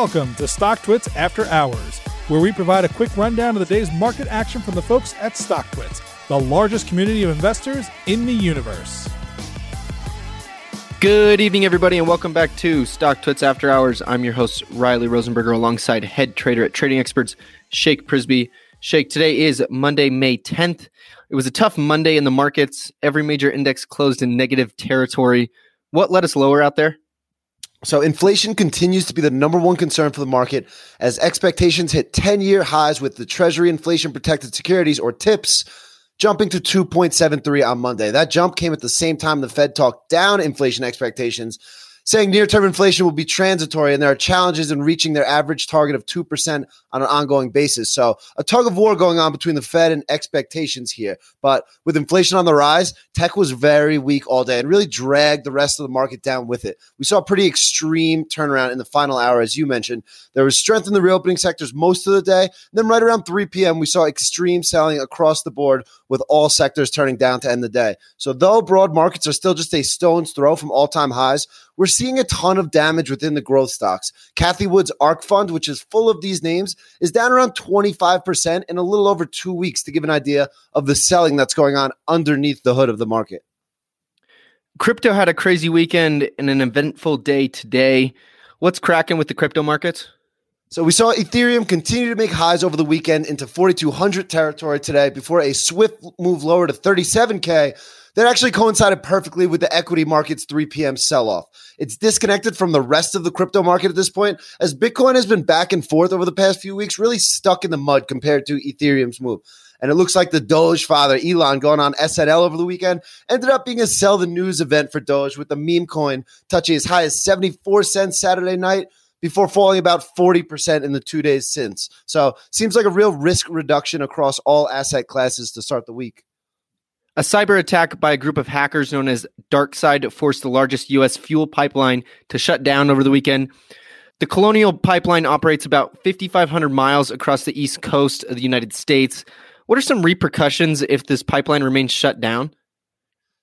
Welcome to StockTwits After Hours, where we provide a quick rundown of the day's market action from the folks at StockTwits, the largest community of investors in the universe. Good evening, everybody, and welcome back to StockTwits After Hours. I'm your host, Riley Rosenberger, alongside head trader at Trading Experts, Shake Prisby. Shake, today is Monday, May 10th. It was a tough Monday in the markets. Every major index closed in negative territory. What led us lower out there? So inflation continues to be the number one concern for the market as expectations hit 10 year highs with the Treasury inflation protected securities or TIPS jumping to 2.73 on Monday. That jump came at the same time the Fed talked down inflation expectations saying near term inflation will be transitory and there are challenges in reaching their average target of 2% on an ongoing basis. So, a tug of war going on between the Fed and expectations here. But with inflation on the rise, tech was very weak all day and really dragged the rest of the market down with it. We saw a pretty extreme turnaround in the final hour, as you mentioned. There was strength in the reopening sectors most of the day. And then, right around 3 p.m., we saw extreme selling across the board with all sectors turning down to end the day. So, though broad markets are still just a stone's throw from all time highs, we're seeing a ton of damage within the growth stocks. Cathie Wood's ARK Fund, which is full of these names, is down around 25% in a little over two weeks to give an idea of the selling that's going on underneath the hood of the market. Crypto had a crazy weekend and an eventful day today. What's cracking with the crypto markets? So we saw Ethereum continue to make highs over the weekend into 4200 territory today before a swift move lower to 37k that actually coincided perfectly with the equity market's 3 p.m. sell off. It's disconnected from the rest of the crypto market at this point, as Bitcoin has been back and forth over the past few weeks, really stuck in the mud compared to Ethereum's move. And it looks like the Doge father, Elon, going on SNL over the weekend, ended up being a sell the news event for Doge with the meme coin touching as high as 74 cents Saturday night before falling about 40% in the two days since. So seems like a real risk reduction across all asset classes to start the week. A cyber attack by a group of hackers known as DarkSide forced the largest U.S. fuel pipeline to shut down over the weekend. The Colonial Pipeline operates about 5,500 miles across the east coast of the United States. What are some repercussions if this pipeline remains shut down?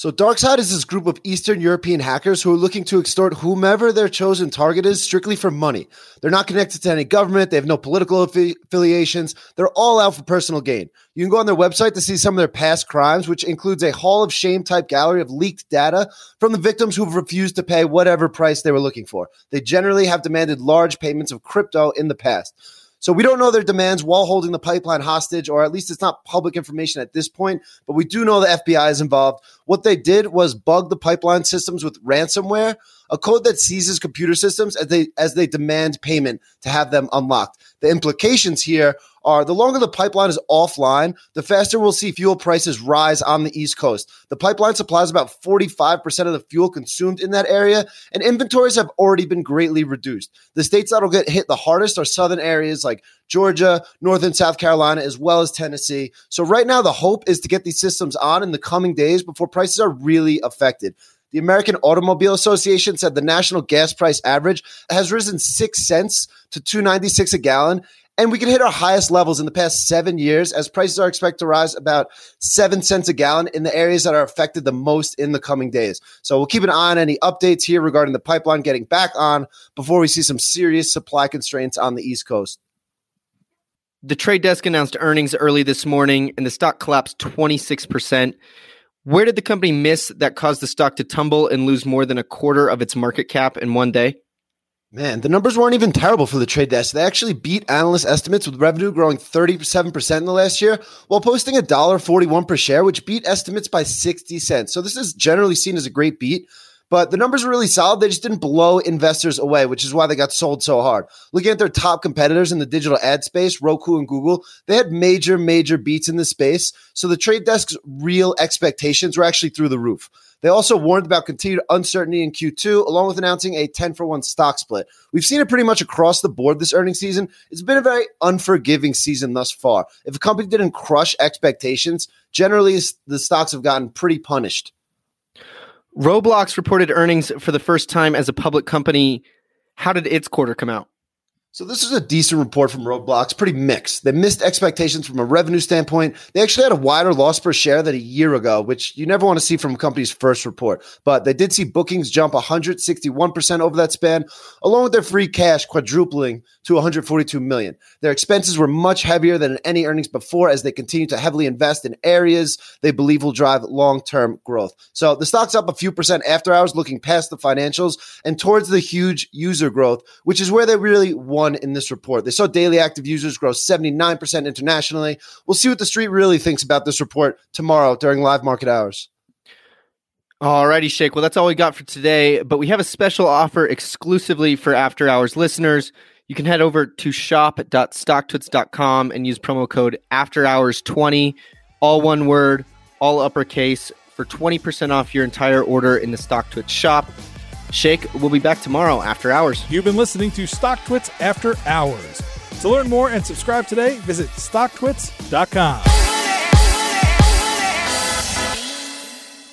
So, DarkSide is this group of Eastern European hackers who are looking to extort whomever their chosen target is strictly for money. They're not connected to any government, they have no political affi- affiliations, they're all out for personal gain. You can go on their website to see some of their past crimes, which includes a Hall of Shame type gallery of leaked data from the victims who've refused to pay whatever price they were looking for. They generally have demanded large payments of crypto in the past. So we don't know their demands while holding the pipeline hostage, or at least it's not public information at this point, but we do know the FBI is involved. What they did was bug the pipeline systems with ransomware, a code that seizes computer systems as they as they demand payment to have them unlocked. The implications here are the longer the pipeline is offline, the faster we'll see fuel prices rise on the East Coast. The pipeline supplies about 45% of the fuel consumed in that area, and inventories have already been greatly reduced. The states that'll get hit the hardest are southern areas like Georgia, North and South Carolina, as well as Tennessee. So, right now, the hope is to get these systems on in the coming days before prices are really affected. The American Automobile Association said the national gas price average has risen 6 cents to 296 a gallon and we can hit our highest levels in the past seven years as prices are expected to rise about seven cents a gallon in the areas that are affected the most in the coming days. So we'll keep an eye on any updates here regarding the pipeline getting back on before we see some serious supply constraints on the East Coast. The trade desk announced earnings early this morning and the stock collapsed 26%. Where did the company miss that caused the stock to tumble and lose more than a quarter of its market cap in one day? Man, the numbers weren't even terrible for the trade desk. They actually beat analyst estimates with revenue growing 37% in the last year while posting $1.41 per share, which beat estimates by 60 cents. So this is generally seen as a great beat, but the numbers were really solid. They just didn't blow investors away, which is why they got sold so hard. Looking at their top competitors in the digital ad space, Roku and Google, they had major, major beats in the space. So the trade desk's real expectations were actually through the roof. They also warned about continued uncertainty in Q2, along with announcing a 10 for 1 stock split. We've seen it pretty much across the board this earnings season. It's been a very unforgiving season thus far. If a company didn't crush expectations, generally the stocks have gotten pretty punished. Roblox reported earnings for the first time as a public company. How did its quarter come out? So this is a decent report from Roblox, pretty mixed. They missed expectations from a revenue standpoint. They actually had a wider loss per share than a year ago, which you never want to see from a company's first report. But they did see bookings jump 161% over that span, along with their free cash quadrupling to 142 million. Their expenses were much heavier than any earnings before as they continue to heavily invest in areas they believe will drive long-term growth. So the stock's up a few percent after hours looking past the financials and towards the huge user growth, which is where they really want won in this report. They saw daily active users grow 79% internationally. We'll see what the street really thinks about this report tomorrow during live market hours. Alrighty, Shake. Well, that's all we got for today, but we have a special offer exclusively for after hours listeners. You can head over to shop.stocktwits.com and use promo code after hours 20, all one word, all uppercase for 20% off your entire order in the StockTwits shop. Shake, we'll be back tomorrow after hours. You've been listening to StockTwits After Hours. To learn more and subscribe today, visit stocktwits.com.